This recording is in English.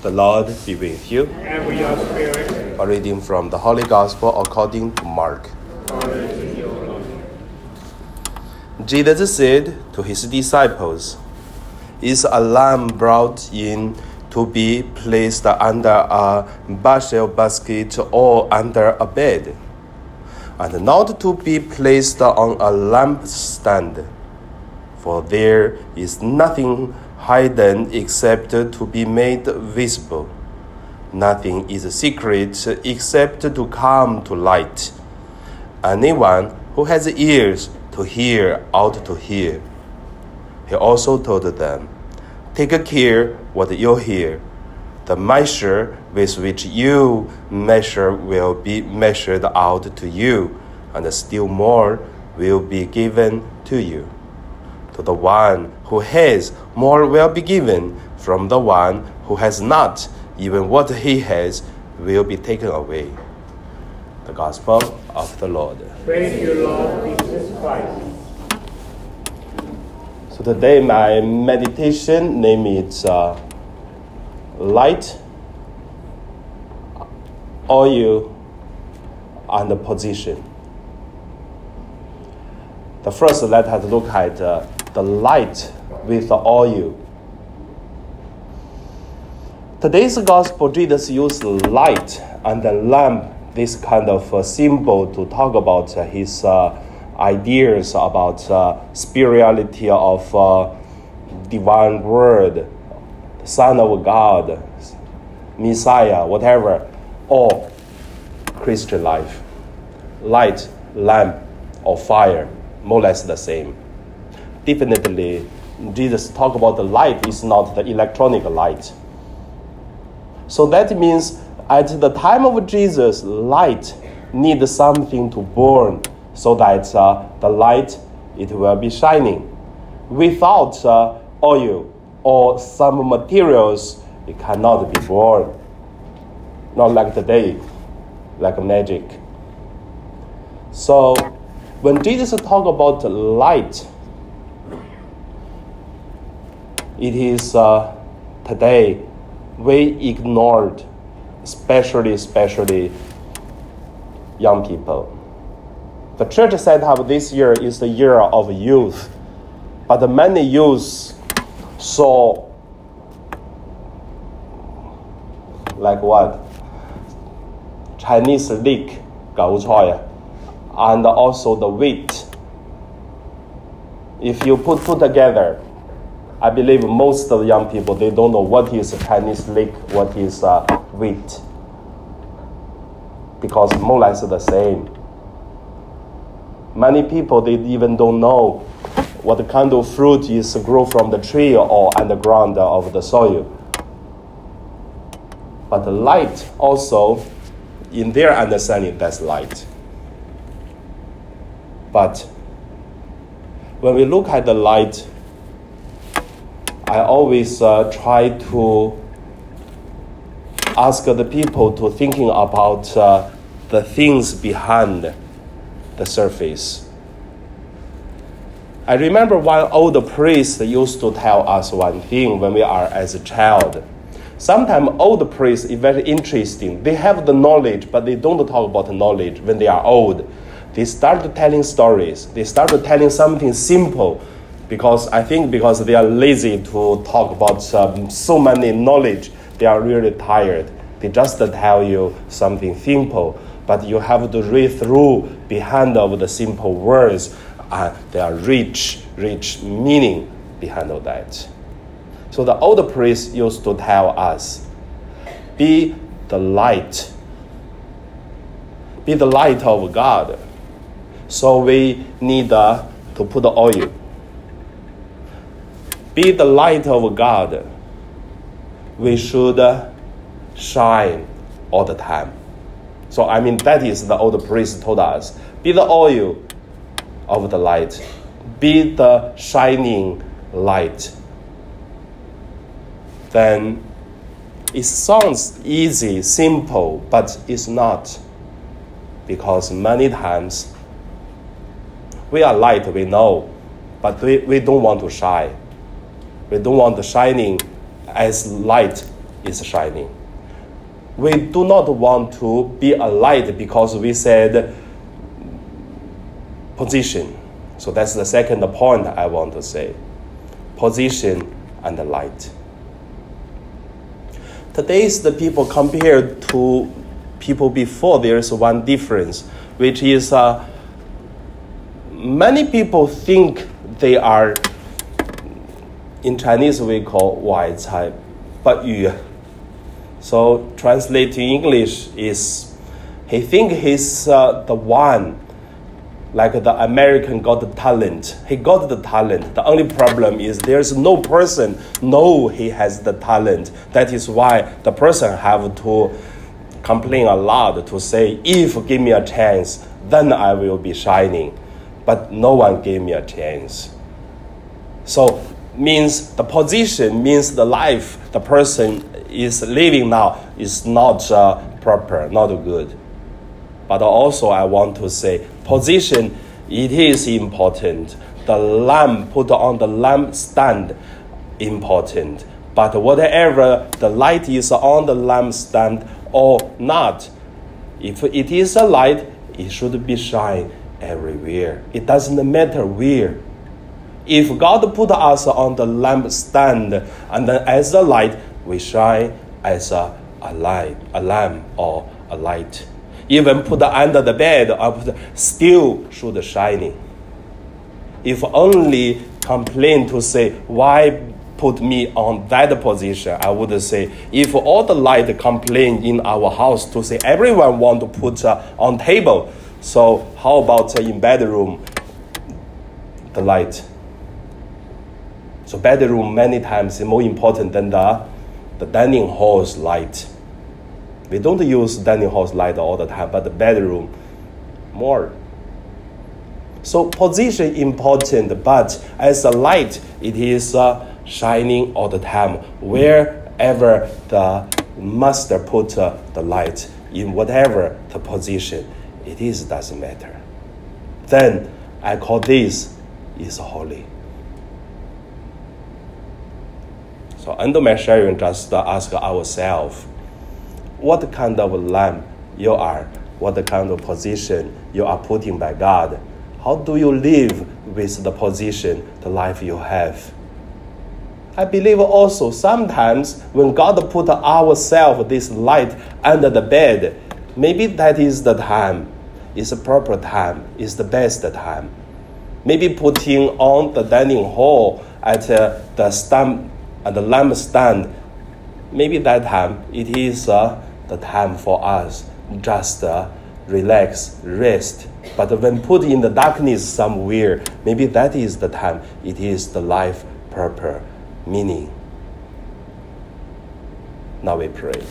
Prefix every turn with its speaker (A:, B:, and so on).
A: The Lord be with you.
B: and with your spirit.
A: A reading from the Holy Gospel according to Mark. Jesus said to his disciples, Is a lamb brought in to be placed under a bushel basket or under a bed, and not to be placed on a lampstand? For there is nothing hidden except to be made visible. Nothing is a secret except to come to light. Anyone who has ears to hear ought to hear. He also told them, Take care what you hear. The measure with which you measure will be measured out to you, and still more will be given to you. To the one who has, more will be given. From the one who has not, even what he has will be taken away. The Gospel of the Lord.
B: Praise you, Lord Jesus Christ.
A: So today my meditation name is uh, light, oil, and position. The first, let us look at uh, the light with the oil. Today's gospel, Jesus used light and the lamp, this kind of uh, symbol, to talk about uh, his uh, ideas about uh, spirituality of uh, divine word, Son of God, Messiah, whatever, or Christian life. Light, lamp, or fire, more or less the same. Definitely, Jesus talk about the light is not the electronic light. So that means at the time of Jesus, light needs something to burn so that uh, the light it will be shining. Without uh, oil or some materials, it cannot be born. Not like today, like magic. So when Jesus talk about light, it is uh, today we ignored, especially especially young people. The church set up this year is the year of youth, but many youths saw like what Chinese 韭菜 and also the wheat. If you put two together, I believe most of the young people they don't know what is Chinese lick, what is uh, wheat, because more or less the same. Many people they even don't know what kind of fruit is grow from the tree or underground of the soil. But the light also, in their understanding, that's light. But when we look at the light, I always uh, try to ask the people to thinking about uh, the things behind the surface. I remember one old priest used to tell us one thing when we are as a child. Sometimes old priests is very interesting. They have the knowledge, but they don't talk about knowledge when they are old. They start telling stories. They start telling something simple because I think because they are lazy to talk about um, so many knowledge, they are really tired. They just tell you something simple, but you have to read through behind of the simple words. Uh, there are rich, rich meaning behind of that. So the old priest used to tell us, be the light. Be the light of God. So we need uh, to put oil be the light of God, we should uh, shine all the time. So, I mean, that is the old priest told us be the oil of the light, be the shining light. Then it sounds easy, simple, but it's not. Because many times we are light, we know, but we, we don't want to shine. We don't want the shining as light is shining. We do not want to be a light because we said position. So that's the second point I want to say position and light. Today's the people compared to people before, there's one difference, which is uh, many people think they are, in Chinese we call Wai Cai, but Yu. So translate to English is he think he's uh, the one like the American got the talent. He got the talent. The only problem is there's no person know he has the talent. That is why the person have to complain a lot to say, if give me a chance, then I will be shining. But no one gave me a chance. So means the position means the life the person is living now is not uh, proper, not good. But also I want to say position it is important. The lamp put on the lamp stand important. But whatever the light is on the lampstand or not, if it is a light, it should be shine everywhere. It doesn't matter where. If God put us on the lampstand and then as a light, we shine as a, a light, a lamp or a light. Even put under the bed, still should shining. If only complain to say why put me on that position, I would say if all the light complain in our house to say everyone want to put uh, on table, so how about uh, in bedroom the light? So bedroom many times is more important than the the dining hall's light. We don't use dining hall's light all the time, but the bedroom more. So position important, but as a light, it is uh, shining all the time wherever the master put uh, the light in whatever the position it is doesn't matter. Then I call this is holy. My sharing, just ask ourselves what kind of lamp you are, what kind of position you are putting by God. How do you live with the position, the life you have? I believe also sometimes when God put ourselves this light under the bed, maybe that is the time, is the proper time, is the best time. Maybe putting on the dining hall at uh, the stand and the lamp stand, maybe that time it is uh, the time for us just uh, relax, rest. But when put in the darkness somewhere, maybe that is the time. It is the life purpose, meaning. Now we pray.